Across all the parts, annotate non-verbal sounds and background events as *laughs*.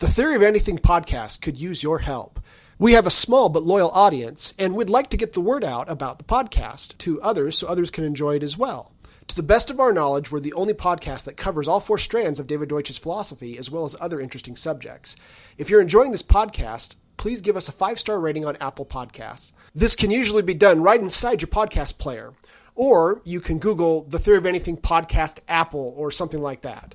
The Theory of Anything podcast could use your help. We have a small but loyal audience, and we'd like to get the word out about the podcast to others so others can enjoy it as well. To the best of our knowledge, we're the only podcast that covers all four strands of David Deutsch's philosophy as well as other interesting subjects. If you're enjoying this podcast, please give us a five star rating on Apple Podcasts. This can usually be done right inside your podcast player, or you can Google the Theory of Anything podcast Apple or something like that.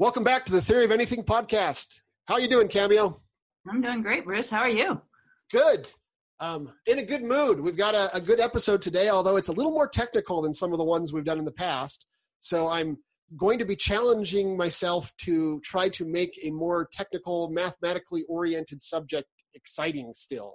Welcome back to the Theory of Anything podcast. How are you doing, Cameo? I'm doing great, Bruce. How are you? Good. Um, in a good mood. We've got a, a, good episode today, although it's a little more technical than some of the ones we've done in the past. So I'm going to be challenging myself to try to make a more technical, mathematically oriented subject exciting still.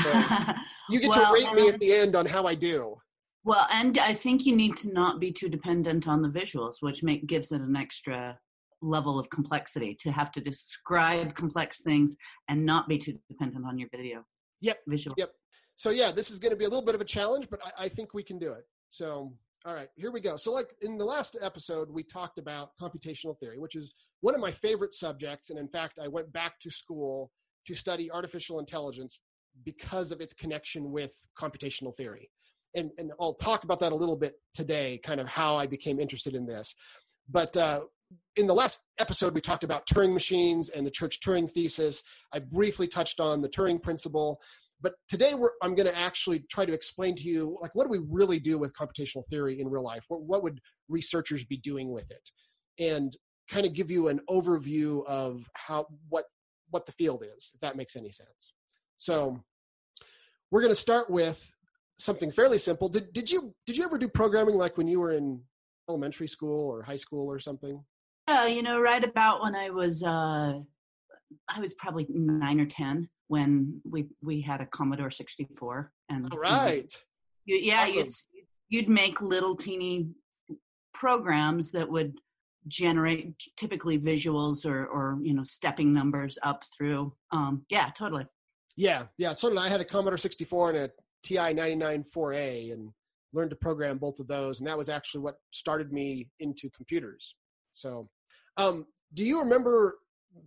So *laughs* you get well, to rate me at the end on how I do. Well, and I think you need to not be too dependent on the visuals, which make gives it an extra level of complexity to have to describe complex things and not be too dependent on your video. Yep. Visual. Yep. So yeah, this is going to be a little bit of a challenge, but I, I think we can do it. So all right, here we go. So, like in the last episode, we talked about computational theory, which is one of my favorite subjects. And in fact, I went back to school to study artificial intelligence because of its connection with computational theory. And, and I'll talk about that a little bit today, kind of how I became interested in this. But uh, in the last episode, we talked about Turing machines and the Church Turing thesis. I briefly touched on the Turing principle. But today, I'm going to actually try to explain to you, like, what do we really do with computational theory in real life? What, what would researchers be doing with it? And kind of give you an overview of how what what the field is, if that makes any sense. So, we're going to start with something fairly simple. Did did you did you ever do programming like when you were in elementary school or high school or something? Yeah, you know, right about when I was, uh, I was probably nine or ten when we we had a Commodore 64. And all right, you, yeah, awesome. you'd, you'd make little teeny programs that would generate typically visuals or or you know stepping numbers up through. Um, yeah, totally. Yeah, yeah. So I. Had a Commodore 64 and a TI 99 4A, and learned to program both of those, and that was actually what started me into computers. So, um, do you remember,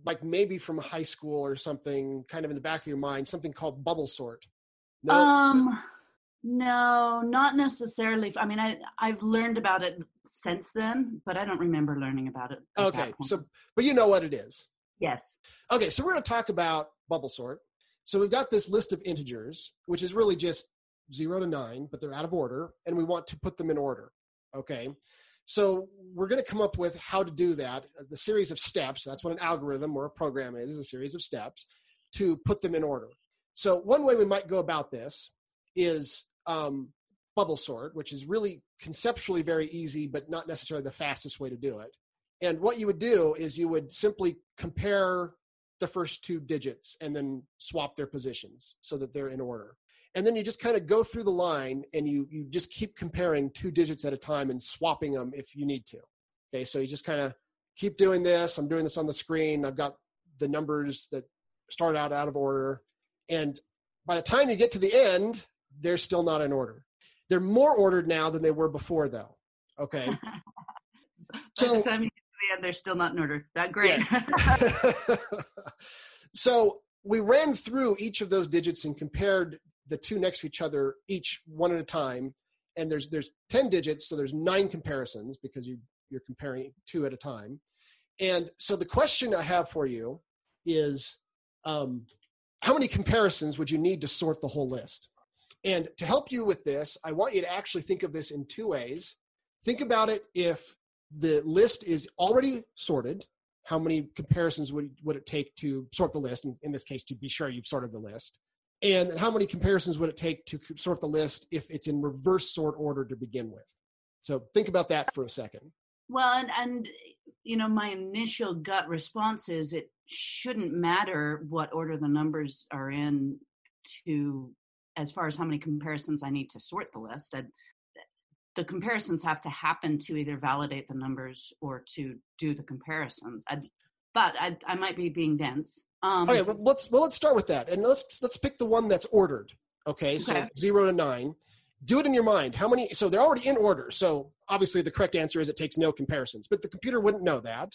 like maybe from high school or something, kind of in the back of your mind, something called bubble sort? No? Um, no, not necessarily. I mean, I I've learned about it since then, but I don't remember learning about it. Okay, so but you know what it is. Yes. Okay, so we're going to talk about bubble sort. So we've got this list of integers, which is really just zero to nine, but they're out of order, and we want to put them in order. Okay. So we're going to come up with how to do that. The series of steps. That's what an algorithm or a program is, a series of steps to put them in order. So one way we might go about this is um, bubble sort, which is really conceptually very easy, but not necessarily the fastest way to do it. And what you would do is you would simply compare the first two digits and then swap their positions so that they're in order and then you just kind of go through the line and you you just keep comparing two digits at a time and swapping them if you need to. Okay so you just kind of keep doing this i'm doing this on the screen i've got the numbers that start out out of order and by the time you get to the end they're still not in order. They're more ordered now than they were before though. Okay? *laughs* So the time you get to the end they're still not in order. That great. Yeah. *laughs* *laughs* so we ran through each of those digits and compared the two next to each other, each one at a time. And there's there's ten digits, so there's nine comparisons because you you're comparing two at a time. And so the question I have for you is, um, how many comparisons would you need to sort the whole list? And to help you with this, I want you to actually think of this in two ways. Think about it if the list is already sorted, how many comparisons would, would it take to sort the list? In, in this case, to be sure you've sorted the list. And how many comparisons would it take to sort the list if it's in reverse sort order to begin with? So think about that for a second. Well, and, and you know, my initial gut response is it shouldn't matter what order the numbers are in to as far as how many comparisons I need to sort the list. I'd, the comparisons have to happen to either validate the numbers or to do the comparisons. I'd, but I, I might be being dense. Um, okay, well, let's well let's start with that, and let's let's pick the one that's ordered. Okay, so okay. zero to nine. Do it in your mind. How many? So they're already in order. So obviously, the correct answer is it takes no comparisons. But the computer wouldn't know that.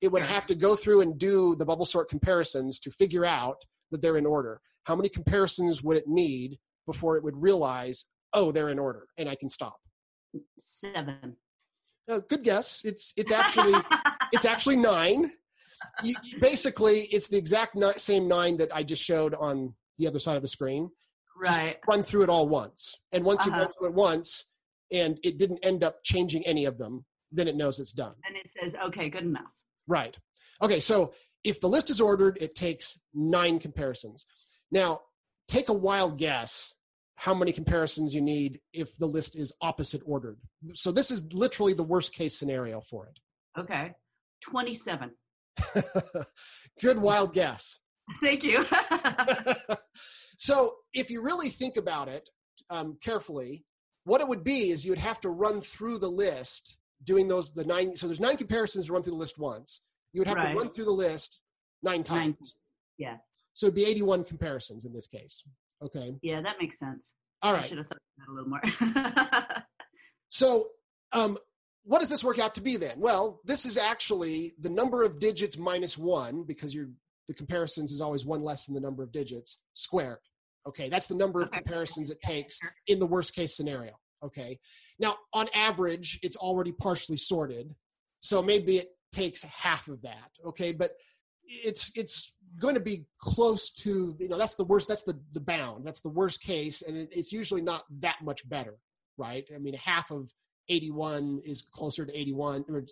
It would have to go through and do the bubble sort comparisons to figure out that they're in order. How many comparisons would it need before it would realize, oh, they're in order, and I can stop? Seven. Uh, good guess. It's it's actually *laughs* it's actually nine. You, you, basically, it's the exact same nine that I just showed on the other side of the screen. Right. Just run through it all once, and once uh-huh. you run through it once, and it didn't end up changing any of them, then it knows it's done. And it says, "Okay, good enough." Right. Okay. So if the list is ordered, it takes nine comparisons. Now, take a wild guess how many comparisons you need if the list is opposite ordered. So this is literally the worst case scenario for it. Okay. 27. *laughs* Good wild guess. Thank you. *laughs* *laughs* so if you really think about it um, carefully, what it would be is you would have to run through the list doing those the nine so there's nine comparisons to run through the list once you would have right. to run through the list nine times nine. yeah so it'd be 81 comparisons in this case Okay. Yeah, that makes sense. All right. I should have thought that a little more. so, um, what does this work out to be then? Well, this is actually the number of digits minus one because you're the comparisons is always one less than the number of digits squared. Okay, that's the number of comparisons it takes in the worst case scenario. Okay, now on average, it's already partially sorted, so maybe it takes half of that. Okay, but it's it's going to be close to you know that's the worst that's the the bound that's the worst case and it, it's usually not that much better right i mean half of 81 is closer to 81 or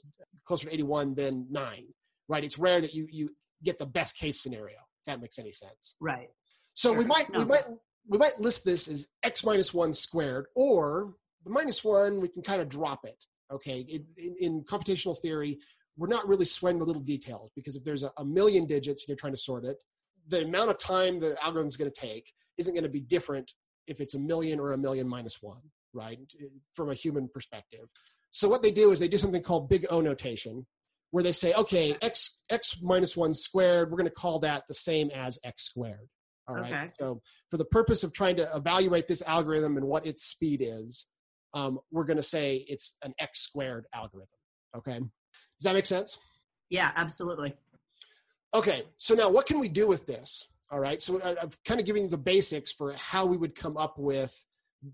closer to 81 than 9 right? It's rare that you you get the best case scenario if that makes any sense. Right. So sure. we might no. we might we might list this as x minus 1 squared or the minus 1 we can kind of drop it okay? In, in, in computational theory we're not really sweating the little details because if there's a, a million digits and you're trying to sort it, the amount of time the algorithm is going to take isn't going to be different if it's a million or a million minus one, right? From a human perspective. So what they do is they do something called big O notation, where they say, okay, x x minus one squared, we're going to call that the same as x squared. All right. Okay. So for the purpose of trying to evaluate this algorithm and what its speed is, um, we're going to say it's an x squared algorithm. Okay. Does that make sense? Yeah, absolutely. Okay, so now what can we do with this? All right, so I've kind of given you the basics for how we would come up with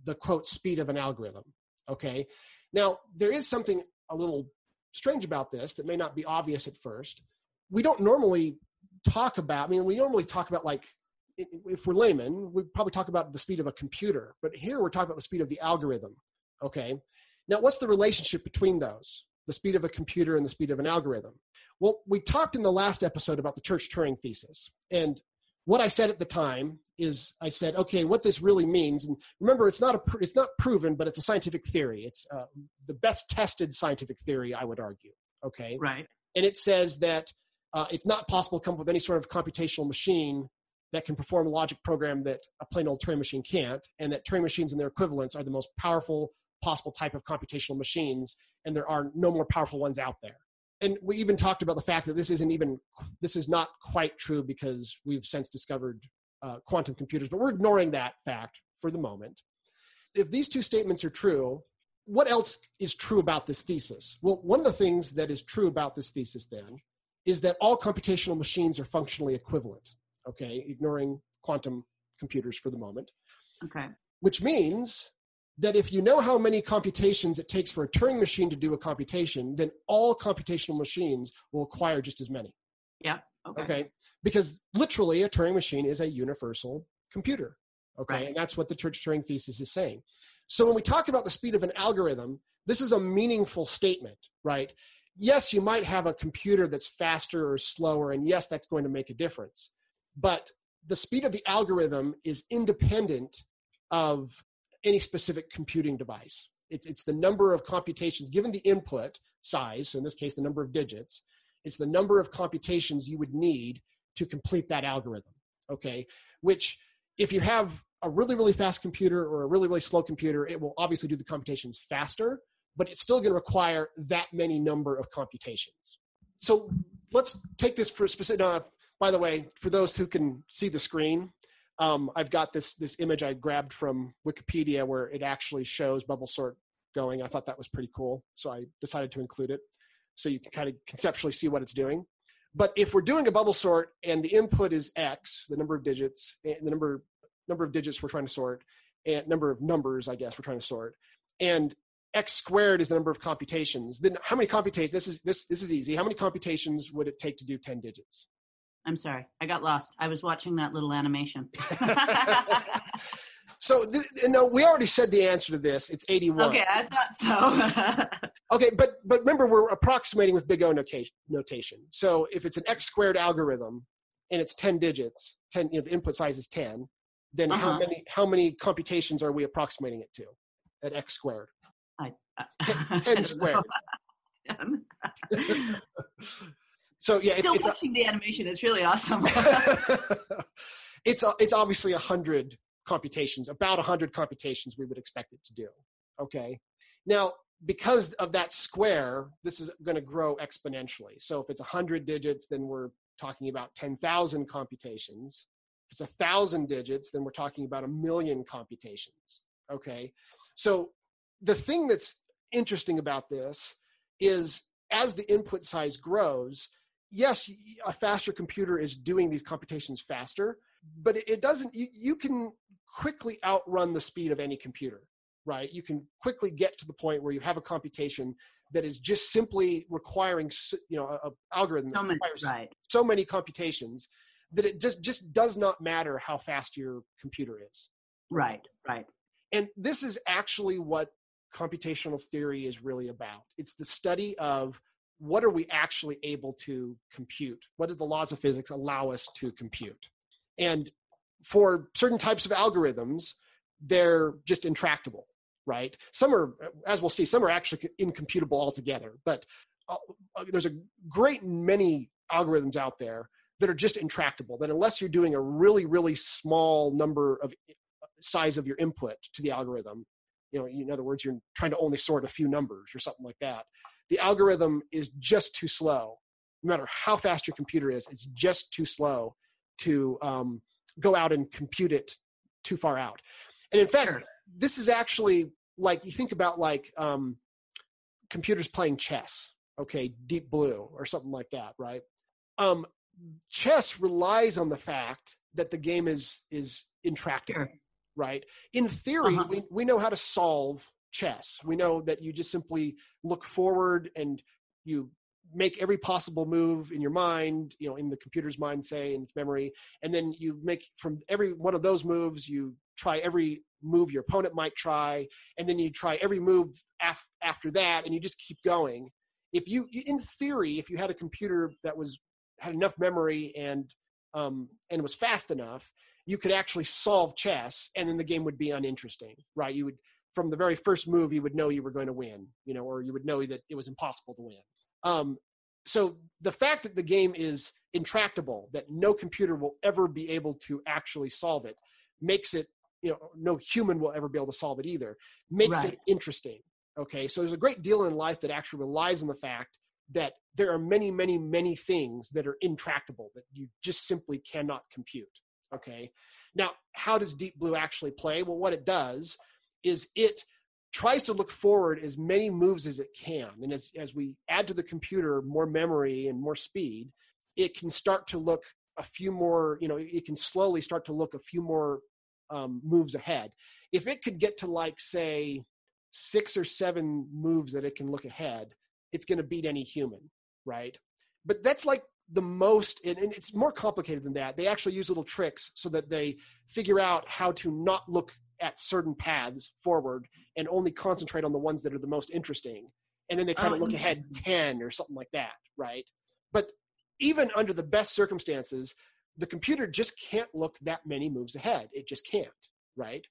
the quote speed of an algorithm. Okay, now there is something a little strange about this that may not be obvious at first. We don't normally talk about, I mean, we normally talk about like, if we're laymen, we probably talk about the speed of a computer, but here we're talking about the speed of the algorithm. Okay, now what's the relationship between those? the speed of a computer and the speed of an algorithm. Well, we talked in the last episode about the Church Turing thesis. And what I said at the time is I said, okay, what this really means, and remember, it's not a, it's not proven, but it's a scientific theory. It's uh, the best tested scientific theory, I would argue. Okay, right. And it says that uh, it's not possible to come up with any sort of computational machine that can perform a logic program that a plain old Turing machine can't, and that Turing machines and their equivalents are the most powerful possible type of computational machines, and there are no more powerful ones out there. And we even talked about the fact that this isn't even this is not quite true because we've since discovered uh, quantum computers, but we're ignoring that fact for the moment. If these two statements are true, what else is true about this thesis? Well, one of the things that is true about this thesis then is that all computational machines are functionally equivalent. Okay, ignoring quantum computers for the moment. Okay. Which means that if you know how many computations it takes for a Turing machine to do a computation, then all computational machines will acquire just as many. Yeah. Okay. Okay. Because literally a Turing machine is a universal computer. Okay. Right. And that's what the Church Turing thesis is saying. So when we talk about the speed of an algorithm, this is a meaningful statement, right? Yes, you might have a computer that's faster or slower, and yes, that's going to make a difference. But the speed of the algorithm is independent of any specific computing device. It's, it's the number of computations given the input size, so in this case, the number of digits, it's the number of computations you would need to complete that algorithm. Okay, which if you have a really, really fast computer or a really, really slow computer, it will obviously do the computations faster, but it's still going to require that many number of computations. So let's take this for specific. Uh, by the way, for those who can see the screen, um, I've got this this image I grabbed from Wikipedia where it actually shows bubble sort going. I thought that was pretty cool, so I decided to include it so you can kind of conceptually see what it's doing. But if we're doing a bubble sort and the input is x, the number of digits, and the number number of digits we're trying to sort, and number of numbers, I guess we're trying to sort, and x squared is the number of computations. Then how many computations? This is this this is easy. How many computations would it take to do ten digits? I'm sorry, I got lost. I was watching that little animation. *laughs* *laughs* so th- no, we already said the answer to this. It's eighty-one. okay, I thought so. *laughs* Okay, but but remember we're approximating with big O notation. notation. So if it's an x squared algorithm and it's ten digits, ten you know the input size is ten, then how Uh-huh. many how many computations are we approximating it to at x squared? I, I, Ten, 10 squared. So yeah, Still it's, watching the animation. It's really awesome. *laughs* *laughs* it's a- it's obviously a hundred computations, about a hundred computations we would expect it to do. Okay, now because of that square, this is going to grow exponentially. So if it's a hundred digits, then we're talking about ten thousand computations. If it's a thousand digits, then we're talking about a million computations. Okay, so the thing that's interesting about this is as the input size grows, yes, a faster computer is doing these computations faster, but it, doesn't, you, you can quickly outrun the speed of any computer, right? You can quickly get to the point where you have a computation that is just simply requiring, you know, a, a algorithm that so many, requires right. so many computations that it just, just does not matter how fast your computer is. Right, right. And this is actually what computational theory is really about. It's the study of what are we actually able to compute? What do the laws of physics allow us to compute? And for certain types of algorithms, they're just intractable, right? Some are, as we'll see, some are actually incomputable altogether. But uh, there's a great many algorithms out there that are just intractable. That unless you're doing a really, really small number of size of your input to the algorithm, you know, in other words, you're trying to only sort a few numbers or something like that. The algorithm is just too slow. No matter how fast your computer is, it's just too slow to um, go out and compute it too far out. And in fact, Sure. this is actually like you think about like um, computers playing chess, okay, Deep Blue or something like that, right? Um, chess relies on the fact that the game is is intractable Sure. right? In theory, Uh-huh. we, we know how to solve chess. We know that you just simply look forward and you make every possible move in your mind, you know, in the computer's mind, say, in its memory, and then you make from every one of those moves, you try every move your opponent might try, and then you try every move af- after that, and you just keep going. If you, in theory, if you had a computer that was had enough memory and um, and was fast enough, you could actually solve chess and then the game would be uninteresting right you would from the very first move you would know you were going to win you know or you would know that it was impossible to win. Um, so the fact that the game is intractable that no computer will ever be able to actually solve it makes it you know no human will ever be able to solve it either makes Right. it interesting okay? So there's a great deal in life that actually relies on the fact that there are many many many things that are intractable that you just simply cannot compute okay? Now how does deep blue actually play? Well what it does is it tries to look forward as many moves as it can. And as, as we add to the computer more memory and more speed it can start to look a few more you know it can slowly start to look a few more um, moves ahead. If it could get to like say six or seven moves that it can look ahead it's going to beat any human right? But that's like the most and, and it's more complicated than that. They actually use little tricks so that they figure out how to not look at certain paths forward and only concentrate on the ones that are the most interesting. And then they try oh, to look ahead 10 or something like that right? But even under the best circumstances the computer just can't look that many moves ahead. It just can't right?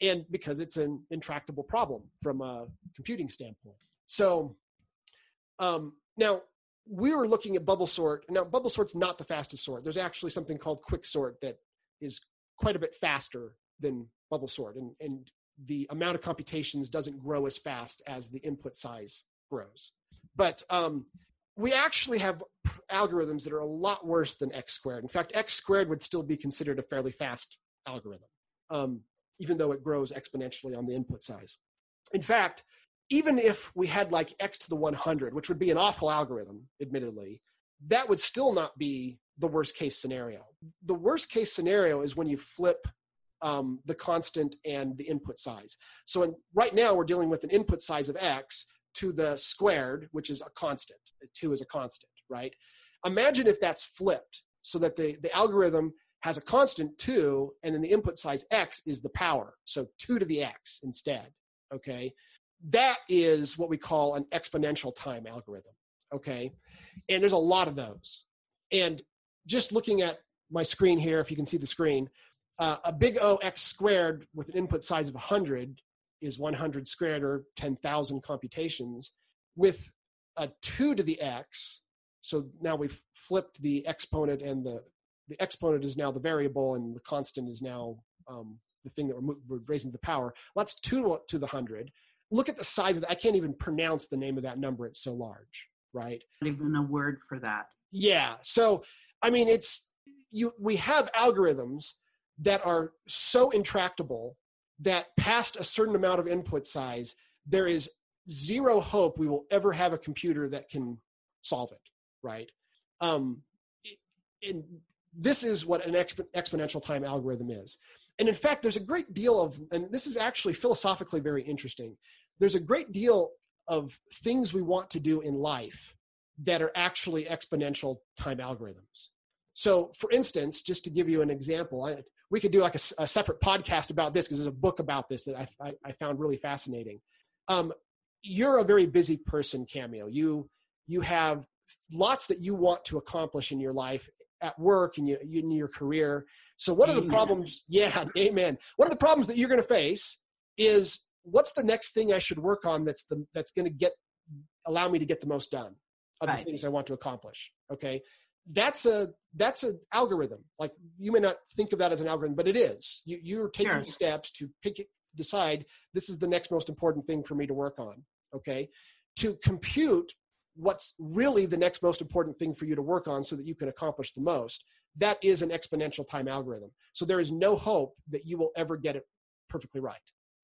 And because it's an intractable problem from a computing standpoint. So um, now we were looking at bubble sort. Now, bubble sort's not the fastest sort. There's actually something called quick sort that is quite a bit faster than bubble sort, and, and the amount of computations doesn't grow as fast as the input size grows. But um, we actually have algorithms that are a lot worse than x squared. In fact, x squared would still be considered a fairly fast algorithm, um, even though it grows exponentially on the input size. In fact, even if we had like x to the 100 which would be an awful algorithm admittedly that would still not be the worst case scenario the worst case scenario is when you flip um, the constant and the input size so in, right now we're dealing with an input size of x to the squared which is a constant 2 is a constant right imagine if that's flipped so that the, the algorithm has a constant 2 and then the input size x is the power so 2 to the x instead okay that is what we call an exponential time algorithm. Okay. And there's a lot of those. And just looking at my screen here, if you can see the screen, uh, a big O x squared with an input size of 100 is 100 squared or 10,000 computations with a 2 to the x. So now we've flipped the exponent and the, the exponent is now the variable and the constant is now um, the thing that we're, we're raising to the power. Well, that's 2 to the 100 look at the size of that. I can't even pronounce the name of that number. It's so large, right? Not even a word for that. Yeah. So, I mean, it's you. We have algorithms that are so intractable that past a certain amount of input size, there is zero hope we will ever have a computer that can solve it, right? Um, and this is what an exp- exponential time algorithm is. And in fact, there's a great deal of, and this is actually philosophically very interesting there's a great deal of things we want to do in life that are actually exponential time algorithms. So, for instance, just to give you an example, I, we could do like a, a, separate podcast about this because there's a book about this that I, I, I found really fascinating. Um, you're a very busy person, Cameo. You you have lots that you want to accomplish in your life at work and you, in your career. So what are of the problems, *laughs* yeah, amen. One of the problems that you're going to face is what's the next thing I should work on that's the that's going to get allow me to get the most done of right. the things I want to accomplish. Okay, that's a that's an algorithm. Like you may not think of that as an algorithm, but it is. You you're taking sure. steps to pick it, decide this is the next most important thing for me to work on. Okay, to compute what's really the next most important thing for you to work on so that you can accomplish the most that is an exponential time algorithm so there is no hope that you will ever get it perfectly right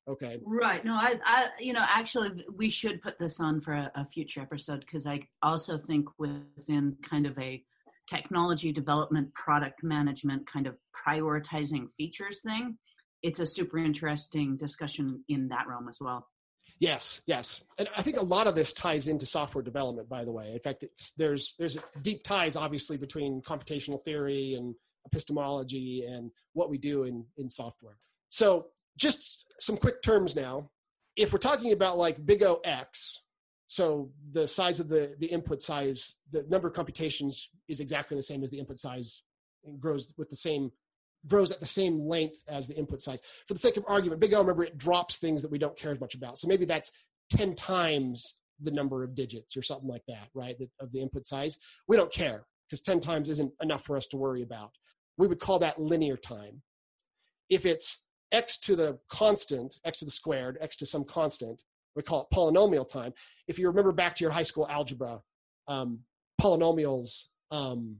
Okay. Right. No, I, I, you know, actually, we should put this on for a, a future episode because I also think within kind of a technology development, product management, kind of prioritizing features thing, it's a super interesting discussion in that realm as well. Yes, yes, and I think a lot of this ties into software development. By the way, in fact, it's, there's there's deep ties, obviously, between computational theory and epistemology and what we do in in software. So, just some quick terms now. If we're talking about like big O X, so the size of the, the input size, the number of computations is exactly the same as the input size and grows with the same grows at the same length as the input size. For the sake of argument, big O, remember, it drops things that we don't care as much about. So maybe that's 10 times the number of digits or something like that, right, the, of the input size. We don't care because 10 times isn't enough for us to worry about. We would call that linear time. If it's x to the constant, x to the squared, x to some constant. We call it polynomial time. If you remember back to your high school algebra, um, polynomials, um,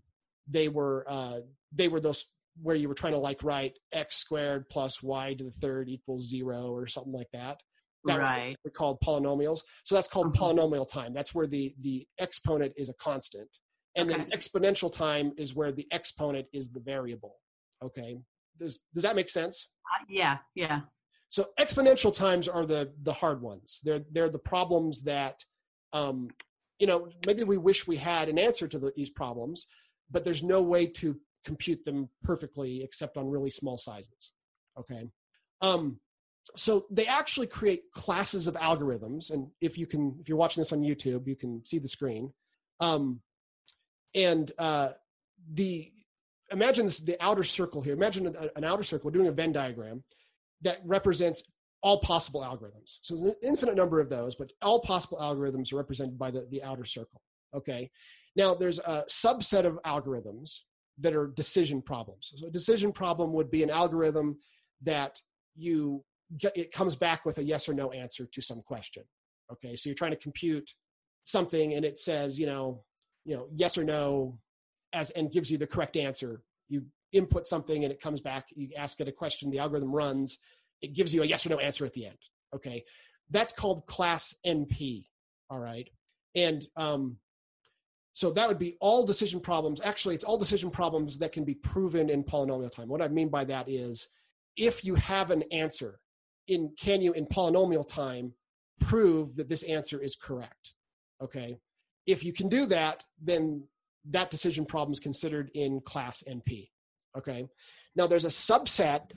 they were uh, they were those where you were trying to like write x squared plus y to the third equals zero or something like that. That right. We're called polynomials. So that's called mm-hmm. polynomial time. That's where the the exponent is a constant, and okay. then exponential time is where the exponent is the variable. Okay. Does does that make sense? Uh, yeah, yeah. So exponential times are the the hard ones. They're they're the problems that, um, you know, maybe we wish we had an answer to the, these problems, but there's no way to compute them perfectly except on really small sizes. Okay. Um, so they actually create classes of algorithms, and if you can, if you're watching this on YouTube, you can see the screen. Um, and uh, the imagine this the outer circle here. Imagine an outer circle. Doing a Venn diagram that represents all possible algorithms. So there's an infinite number of those, but all possible algorithms are represented by the, the outer circle. Okay. Now there's a subset of algorithms that are decision problems. So a decision problem would be an algorithm that you get, it comes back with a yes or no answer to some question. Okay. So you're trying to compute something and it says, you know, you know, yes or no as and gives you the correct answer. You input something and it comes back, you ask it a question, the algorithm runs, it gives you a yes or no answer at the end. Okay. That's called class NP. All right. And um, so that would be all decision problems. Actually, it's all decision problems that can be proven in polynomial time. What I mean by that is if you have an answer in can you in polynomial time prove that this answer is correct? Okay. If you can do that, then that decision problem is considered in class NP. Okay. Now there's a subset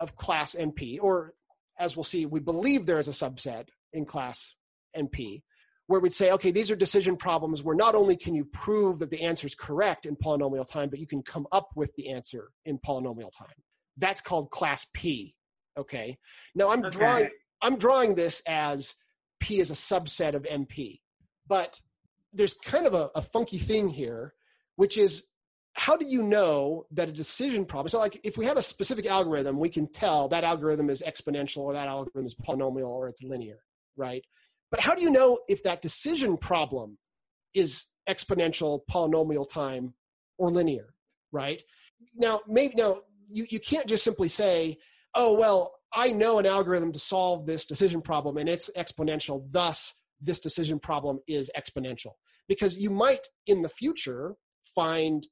of class NP, or as we'll see, we believe there is a subset in class NP, where we'd say, okay, these are decision problems where not only can you prove that the answer is correct in polynomial time, but you can come up with the answer in polynomial time. That's called class P. Okay. Now I'm okay. drawing I'm drawing this as P is a subset of NP, but there's kind of a, a funky thing here, which is how do you know that a decision problem so like if we had a specific algorithm we can tell that algorithm is exponential or that algorithm is polynomial or it's linear right? But how do you know if that decision problem is exponential polynomial time or linear right? Now maybe now you, you can't just simply say oh well i know an algorithm to solve this decision problem and it's exponential thus this decision problem is exponential. Because you might in the future find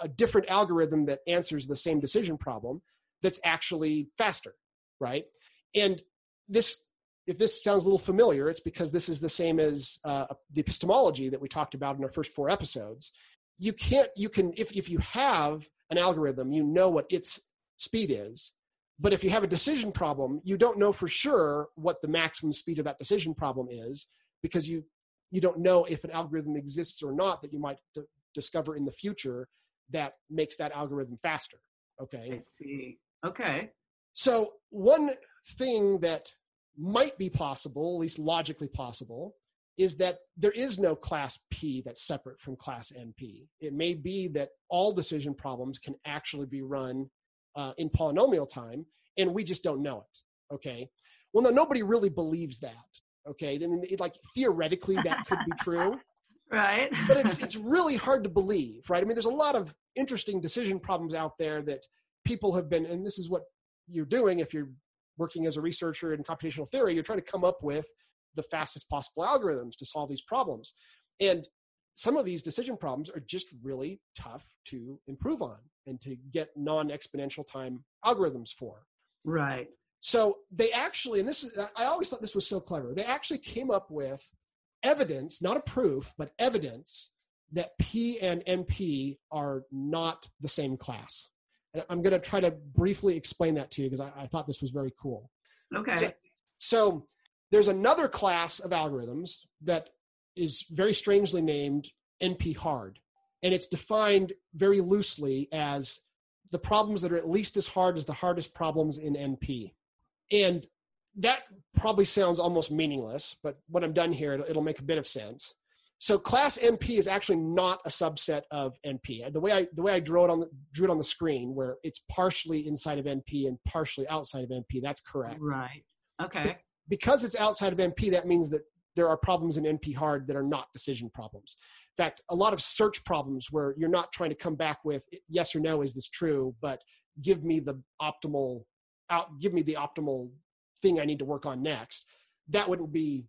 a different algorithm that answers the same decision problem that's actually faster, right? And this, if this sounds a little familiar, it's because this is the same as uh, the epistemology that we talked about in our first four episodes. You can't, you can, if, if you have an algorithm, you know what its speed is. But if you have a decision problem, you don't know for sure what the maximum speed of that decision problem is because you you don't know if an algorithm exists or not that you might d- discover in the future that makes that algorithm faster. Okay. I see. Okay. So one thing that might be possible, at least logically possible, is that there is no class P that's separate from class NP. It may be that all decision problems can actually be run uh, in polynomial time, and we just don't know it. Okay. Well, no, nobody really believes that. Okay. Then, like theoretically, that could be *laughs* true. Right. *laughs* but it's it's really hard to believe, right? I mean, there's a lot of interesting decision problems out there that people have been, and this is what you're doing if you're working as a researcher in computational theory, you're trying to come up with the fastest possible algorithms to solve these problems. And some of these decision problems are just really tough to improve on and to get non-exponential time algorithms for. Right. So they actually, and this is, I always thought this was so clever. They actually came up with evidence, not a proof, but evidence that P and NP are not the same class. And I'm going to try to briefly explain that to you because I, I, thought this was very cool. Okay. So, so there's another class of algorithms that is very strangely named NP hard. And it's defined very loosely as the problems that are at least as hard as the hardest problems in NP. And that probably sounds almost meaningless, but when I'm done here, it'll, it'll make a bit of sense. So class NP is actually not a subset of NP. The way I the way I drew it on the, drew it on the screen, where it's partially inside of NP and partially outside of NP. That's correct. Right. Okay. Because it's outside of NP, that means that there are problems in NP hard that are not decision problems. In fact, a lot of search problems where you're not trying to come back with yes or no, is this true, but give me the optimal out, give me the optimal thing I need to work on next. That wouldn't be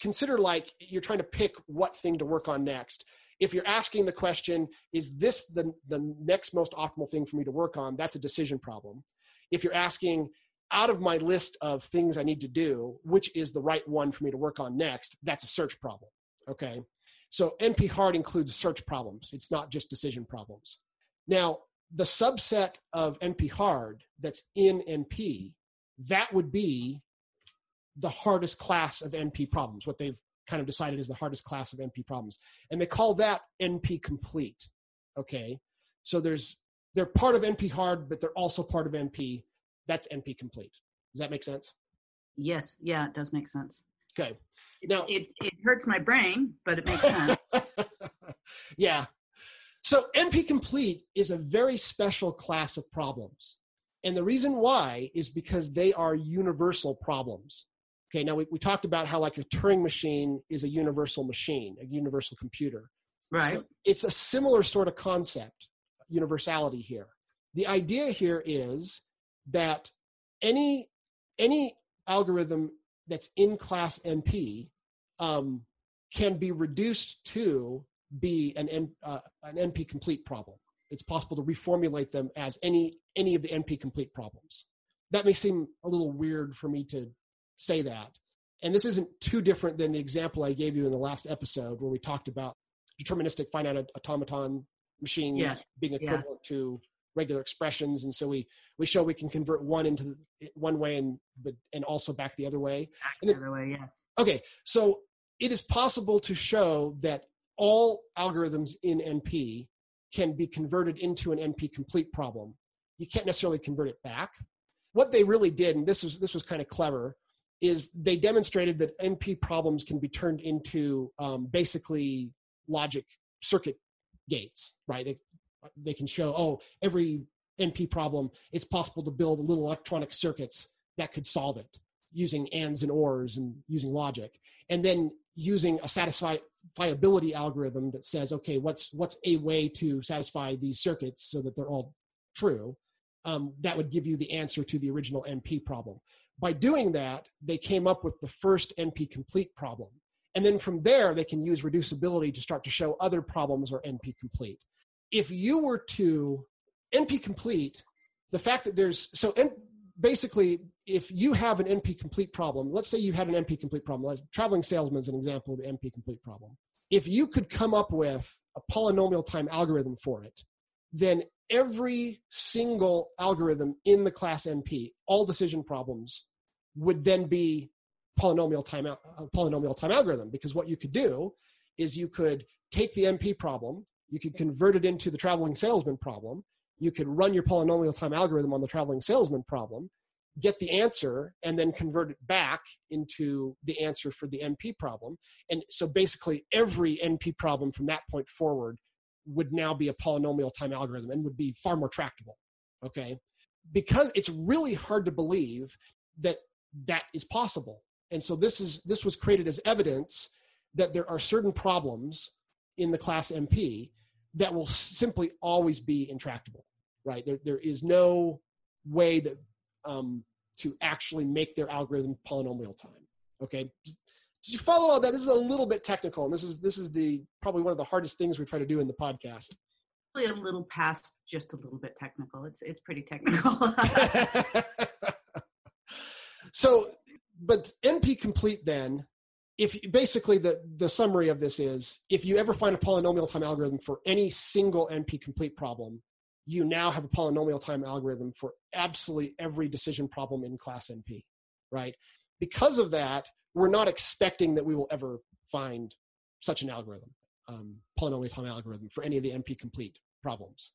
consider like you're trying to pick what thing to work on next if you're asking the question is this the, the next most optimal thing for me to work on that's a decision problem if you're asking out of my list of things i need to do which is the right one for me to work on next that's a search problem okay So NP hard includes search problems. It's not just decision problems. Now, the subset of NP hard that's in NP, that would be the hardest class of NP problems, what they've kind of decided is the hardest class of NP problems. And they call that NP complete. Okay. So there's, they're part of NP hard, but they're also part of NP. That's NP complete. Does that make sense? Yes. Yeah, it does make sense. Okay. Now it, it hurts my brain, but it makes sense. *laughs* yeah. So NP complete is a very special class of problems. And the reason why is because they are universal problems. Okay, now we, we talked about how like a Turing machine is a universal machine, a universal computer. Right. So it's a similar sort of concept, universality here. The idea here is that any any algorithm that's in class NP um, can be reduced to be an, uh, an NP complete problem. It's possible to reformulate them as any any of the NP complete problems. That may seem a little weird for me to say that. And this isn't too different than the example I gave you in the last episode where we talked about deterministic finite automaton machines yeah. being equivalent yeah. to regular expressions and so we we show we can convert one into one way and but and also back the other way back the other way yeah okay so it is possible to show that all algorithms in np can be converted into an np complete problem you can't necessarily convert it back what they really did and this was this was kind of clever is they demonstrated that NP problems can be turned into um, basically logic circuit gates, right? They, they can show, oh, every NP problem, it's possible to build little electronic circuits that could solve it using ands and ors and using logic. And then using a satisfiability algorithm that says, okay, what's what's a way to satisfy these circuits so that they're all true? Um, that would give you the answer to the original NP problem. By doing that, they came up with the first NP complete problem. And then from there, they can use reducibility to start to show other problems are NP complete. If you were to NP complete, the fact that there's so basically, if you have an NP complete problem, let's say you had an NP complete problem, like traveling salesman is an example of the NP complete problem. If you could come up with a polynomial time algorithm for it, then every single algorithm in the class NP, all decision problems, would then be polynomial time uh, polynomial time algorithm because what you could do is you could take the NP problem, you could convert it into the traveling salesman problem, you could run your polynomial time algorithm on the traveling salesman problem, get the answer, and then convert it back into the answer for the NP problem. And so basically, every NP problem from that point forward would now be a polynomial time algorithm and would be far more tractable. Okay. Because it's really hard to believe that that is possible. And so this is this was created as evidence that there are certain problems in the class NP that will simply always be intractable, right? There, there is no way that um, to actually make their algorithm polynomial time. Okay, did you follow all that? This is a little bit technical, and this is this is the probably one of the hardest things we try to do in the podcast. A little past just a little bit technical. It's it's pretty technical. *laughs* so, but NP complete then, if basically the the summary of this is, if you ever find a polynomial time algorithm for any single NP complete problem, you now have a polynomial time algorithm for absolutely every decision problem in class NP, right? Because of that, we're not expecting that we will ever find such an algorithm, um, polynomial time algorithm for any of the NP complete problems.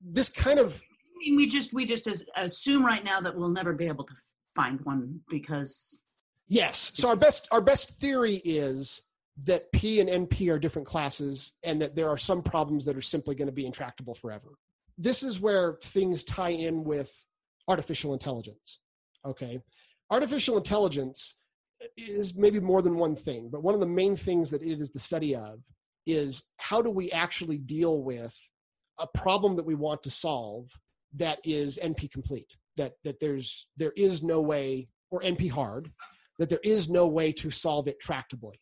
This kind of I mean, we just we just assume right now that we'll never be able to find one because yes. So our best our best theory is that P and NP are different classes, and that there are some problems that are simply going to be intractable forever. This is where things tie in with artificial intelligence. Okay, artificial intelligence is maybe more than one thing, but one of the main things that it is the study of is how do we actually deal with a problem that we want to solve that is NP complete, that that there's there is no way or NP hard, that there is no way to solve it tractably.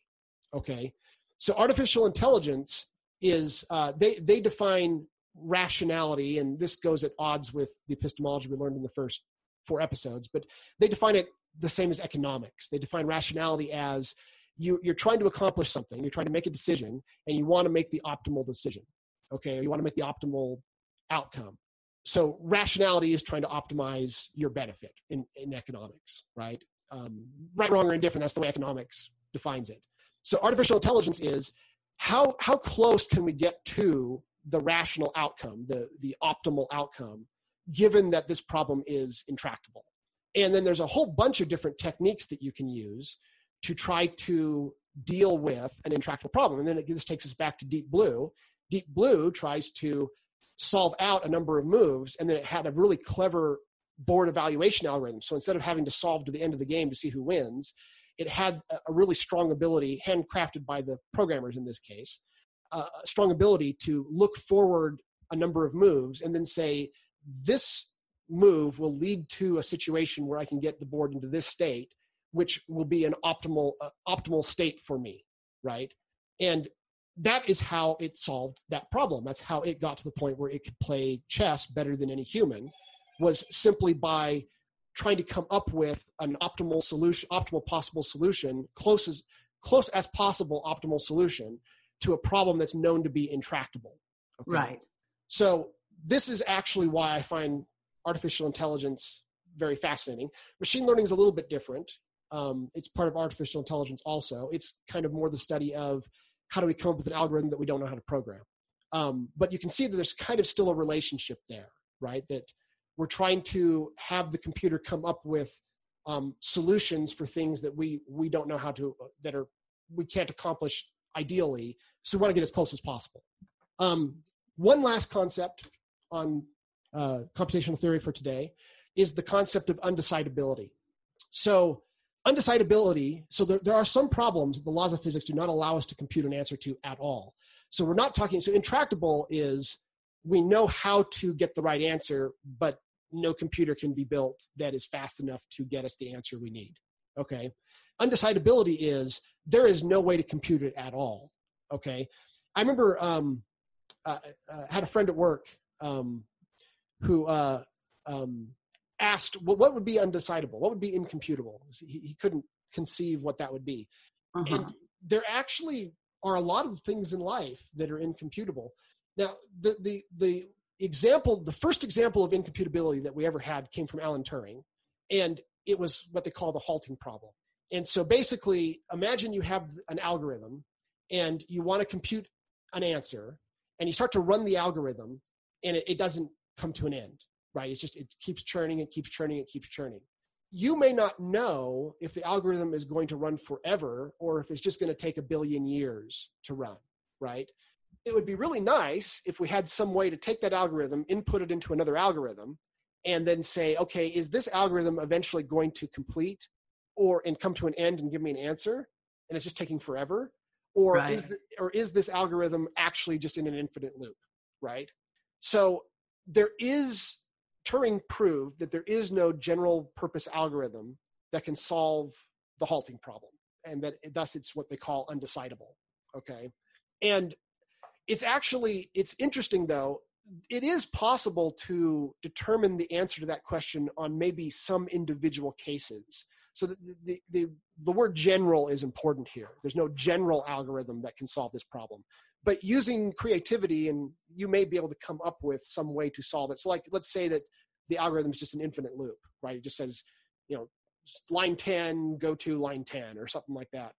Okay, so artificial intelligence is uh, they they define rationality, and this goes at odds with the epistemology we learned in the first four episodes, but they define it the same as economics. They define rationality as you, you're trying to accomplish something, you're trying to make a decision, and you want to make the optimal decision, okay? Or you want to make the optimal outcome. So rationality is trying to optimize your benefit in, in economics, right? Um, right, wrong, or indifferent, that's the way economics defines it. So artificial intelligence is how, how close can we get to the rational outcome, the, the optimal outcome, given that this problem is intractable? And then there's a whole bunch of different techniques that you can use to try to deal with an intractable problem. And then it, this takes us back to Deep Blue. Deep Blue tries to solve out a number of moves, and then it had a really clever board evaluation algorithm. So instead of having to solve to the end of the game to see who wins, it had a really strong ability, handcrafted by the programmers in this case, uh, strong ability to look forward a number of moves and then say, this move will lead to a situation where I can get the board into this state which will be an optimal uh, optimal state for me right? And that is how it solved that problem. That's how it got to the point where it could play chess better than any human was simply by trying to come up with an optimal solution optimal possible solution close as close as possible optimal solution to a problem that's known to be intractable okay? right so this is actually why i find artificial intelligence very fascinating machine learning is a little bit different um, it's part of artificial intelligence also. It's kind of more the study of how do we come up with an algorithm that we don't know how to program. Um, but you can see that there's kind of still a relationship there, right? That we're trying to have the computer come up with um, solutions for things that we we don't know how to that are we can't accomplish ideally. So we want to get as close as possible. Um, one last concept on uh, computational theory for today is the concept of undecidability. So undecidability so there, there are some problems the laws of physics do not allow us to compute an answer to at all so we're not talking so intractable is we know how to get the right answer but no computer can be built that is fast enough to get us the answer we need okay undecidability is there is no way to compute it at all okay? I remember um, uh, uh, had a friend at work um, who uh, um, asked well, what would be undecidable what would be incomputable? He, he couldn't conceive what that would be. Uh-huh. and there actually are a lot of things in life that are incomputable. Now the the the example the first example of incomputability that we ever had came from alan turing and it was what they call the halting problem and so basically imagine you have an algorithm and you want to compute an answer and you start to run the algorithm and it, it doesn't come to an end right? It's just, it keeps churning, it keeps churning, it keeps churning. You may not know if the algorithm is going to run forever or if it's just going to take a billion years to run, right? It would be really nice if we had some way to take that algorithm, input it into another algorithm, and then say, okay, is this algorithm eventually going to complete or and come to an end and give me an answer? And it's just taking forever? Or right. is the, or is this algorithm actually just in an infinite loop, right? So there is Turing proved that there is no general purpose algorithm that can solve the halting problem, and that thus it's what they call undecidable. Okay, and it's actually it's interesting though. It is possible to determine the answer to that question on maybe some individual cases. So the, the, the, the word general is important here. There's no general algorithm that can solve this problem. But using creativity and you may be able to come up with some way to solve it. So like let's say that the algorithm is just an infinite loop right? It just says you know line 10 go to line 10 or something like that.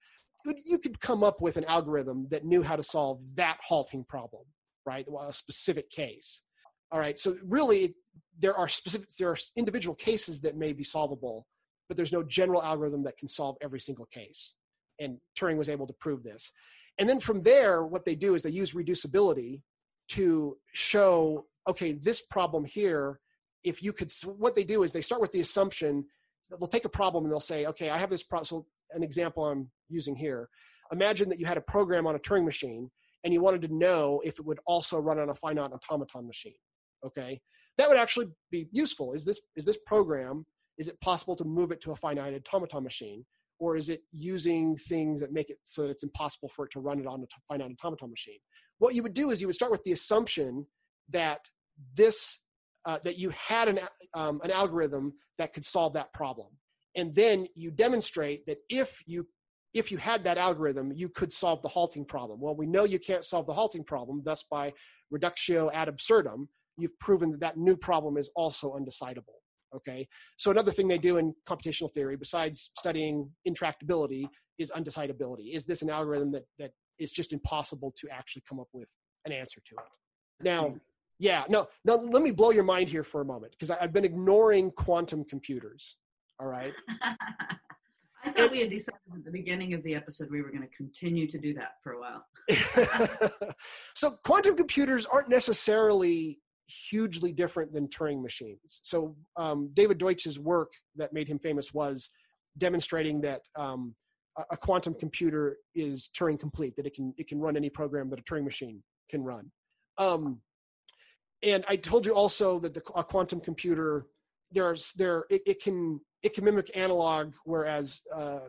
You could come up with an algorithm that knew how to solve that halting problem right? A specific case. All right so really there are specific there are individual cases that may be solvable but there's no general algorithm that can solve every single case and turing was able to prove this and then from there, what they do is they use reducibility to show, okay, this problem here, if you could, what they do is they start with the assumption, they'll take a problem and they'll say, okay, I have this problem. So an example I'm using here, imagine that you had a program on a Turing machine and you wanted to know if it would also run on a finite automaton machine. Okay. That would actually be useful. Is this, is this program, is it possible to move it to a finite automaton machine? or is it using things that make it so that it's impossible for it to run it on a finite automaton machine? What you would do is you would start with the assumption that this uh, that you had an um, an algorithm that could solve that problem, and then you demonstrate that if you if you had that algorithm, you could solve the halting problem. Well, we know you can't solve the halting problem. Thus, by reductio ad absurdum, you've proven that that new problem is also undecidable. Okay. So another thing they do in computational theory, besides studying intractability, is undecidability. Is this an algorithm that that is just impossible to actually come up with an answer to it? Now, yeah, no, no. Let me blow your mind here for a moment because I've been ignoring quantum computers. All right. *laughs* I thought we had decided at the beginning of the episode we were going to continue to do that for a while. *laughs* so quantum computers aren't necessarily hugely different than Turing machines. So um, David Deutsch's work that made him famous was demonstrating that um, a, quantum computer is Turing complete, that it can it can run any program that a Turing machine can run. Um, and I told you also that the, a quantum computer there's there it, it can it can mimic analog, whereas uh,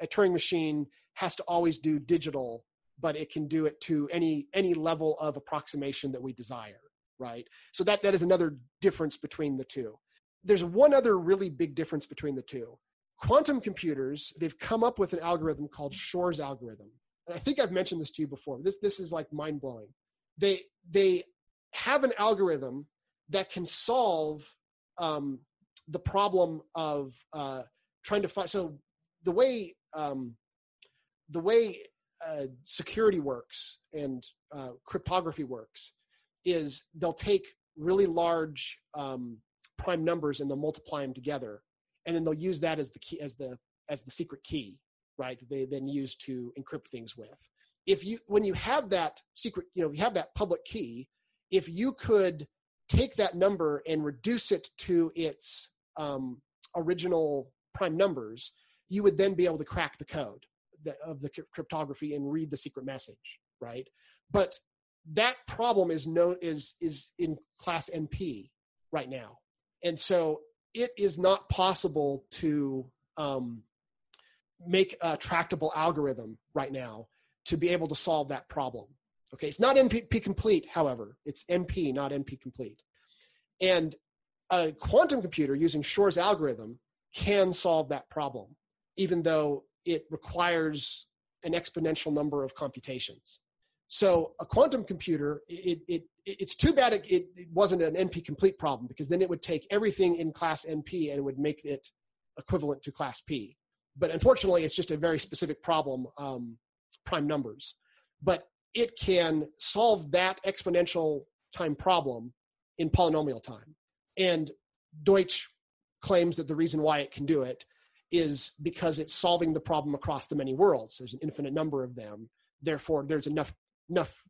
a Turing machine has to always do digital, but it can do it to any any level of approximation that we desire, right? So that that is another difference between the two. There's one other really big difference between the two. Quantum computers, they've come up with an algorithm called Shor's algorithm. And I think I've mentioned this to you before. This this is like mind blowing. They they have an algorithm that can solve um, the problem of uh, trying to find. So the way um, the way uh, security works and uh, cryptography works is they'll take really large um, prime numbers and they'll multiply them together, and then they'll use that as the key as the as the secret key, right? That they then use to encrypt things with. If you when you have that secret, you know, you have that public key. If you could take that number and reduce it to its um, original prime numbers, you would then be able to crack the code of the cryptography and read the secret message, right? But that problem is known is is in class NP right now, and so it is not possible to um, make a tractable algorithm right now to be able to solve that problem. Okay, it's not NP complete, however, it's NP, not NP complete. And a quantum computer using Shor's algorithm can solve that problem, even though it requires an exponential number of computations. So a quantum computer, it, it, it's too bad it, it, wasn't an NP complete problem because then it would take everything in class NP and it would make it equivalent to class P. But unfortunately, it's just a very specific problem, um, prime numbers. But it can solve that exponential time problem in polynomial time. And Deutsch claims that the reason why it can do it is because it's solving the problem across the many worlds. There's an infinite number of them. Therefore, there's enough enough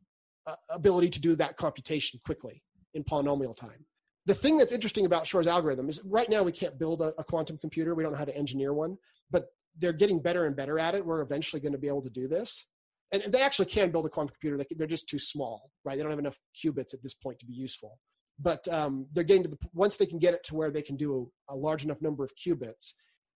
uh, ability to do that computation quickly in polynomial time. The thing that's interesting about Shor's algorithm is right now we can't build a, a quantum computer. We don't know how to engineer one, but they're getting better and better at it. We're eventually going to be able to do this. And they actually can build a quantum computer. They're just too small, right? They don't have enough qubits at this point to be useful but um, they're getting to the once they can get it to where they can do a, a, large enough number of qubits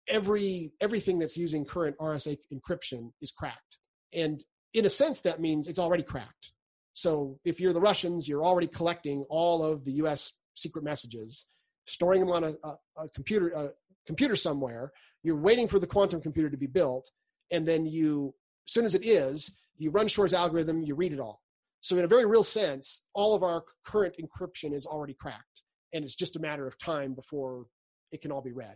every everything that's using current rsa encryption is cracked and in a sense that means it's already cracked. So if you're the russians you're already collecting all of the us secret messages storing them on a, a, a computer a computer somewhere. You're waiting for the quantum computer to be built and then you as soon as it is you run shor's algorithm you read it all. So, in a very real sense, all of our current encryption is already cracked, and it's just a matter of time before it can all be read.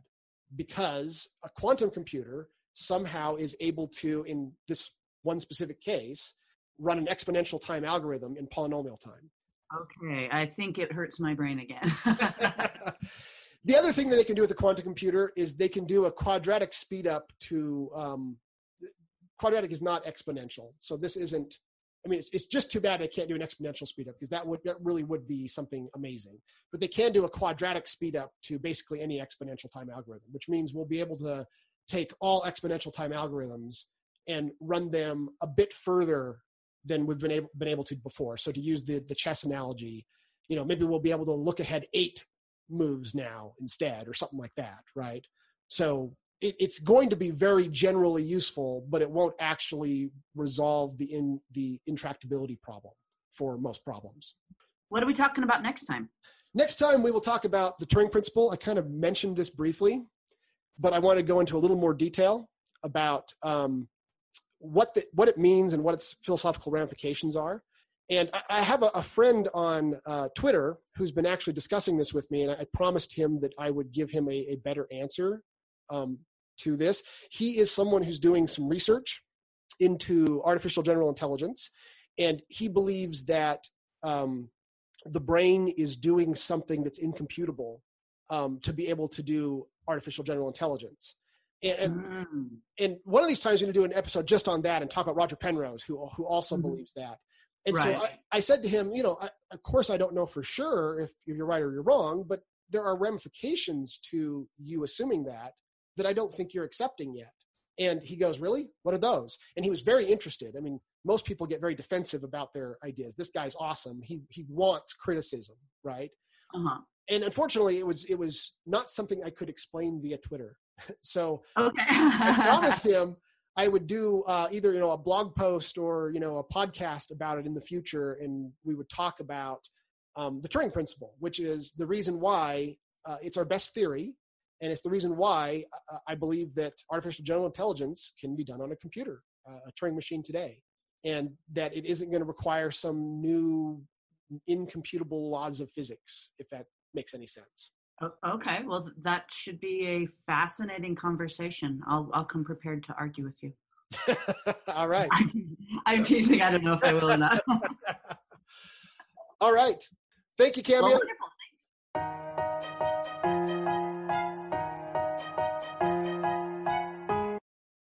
Because a quantum computer somehow is able to, in this one specific case, run an exponential time algorithm in polynomial time. Okay, I think it hurts my brain again. *laughs* *laughs* the other thing that they can do with a quantum computer is they can do a quadratic speed up to um, quadratic is not exponential. So this isn't I mean, it's, it's just too bad they can't do an exponential speed up because that would that really would be something amazing. But they can do a quadratic speed up to basically any exponential time algorithm, which means we'll be able to take all exponential time algorithms and run them a bit further than we've been able been able to before. So to use the the chess analogy, you know, maybe we'll be able to look ahead eight moves now instead, or something like that, right? So it, it's going to be very generally useful, but it won't actually resolve the in the intractability problem for most problems. What are we talking about next time? Next time we will talk about the Turing principle. I kind of mentioned this briefly, but I want to go into a little more detail about um, what the, what it means and what its philosophical ramifications are. And I, have a, a, friend on uh, Twitter who's been actually discussing this with me, and I, I promised him that I would give him a, a better answer um, to this. He is someone who's doing some research into artificial general intelligence, and he believes that um, the brain is doing something that's incomputable um, to be able to do artificial general intelligence. And, and, mm. and, one of these times, we're going to do an episode just on that and talk about Roger Penrose, who who also mm-hmm. believes that. And right. so I, I, said to him, you know, I, of course I don't know for sure if you're right or you're wrong, but there are ramifications to you assuming that that I don't think you're accepting yet. And he goes, Really? What are those? And he was very interested. I mean, most people get very defensive about their ideas. This guy's awesome. He he wants criticism, right? Uh-huh. And unfortunately, it was it was not something I could explain via Twitter. *laughs* so okay. I promised *laughs* him I would do uh, either you know a blog post or you know a podcast about it in the future, and we would talk about um, the Turing principle, which is the reason why uh, it's our best theory, and it's the reason why uh, I believe that artificial general intelligence can be done on a computer, uh, a Turing machine today, and that it isn't going to require some new incomputable laws of physics, if that makes any sense. Okay, well, that should be a fascinating conversation. I'll I'll come prepared to argue with you. *laughs* All right. I'm, teasing. I don't know if I will or not. *laughs* All right. Thank you, Cameo. Well,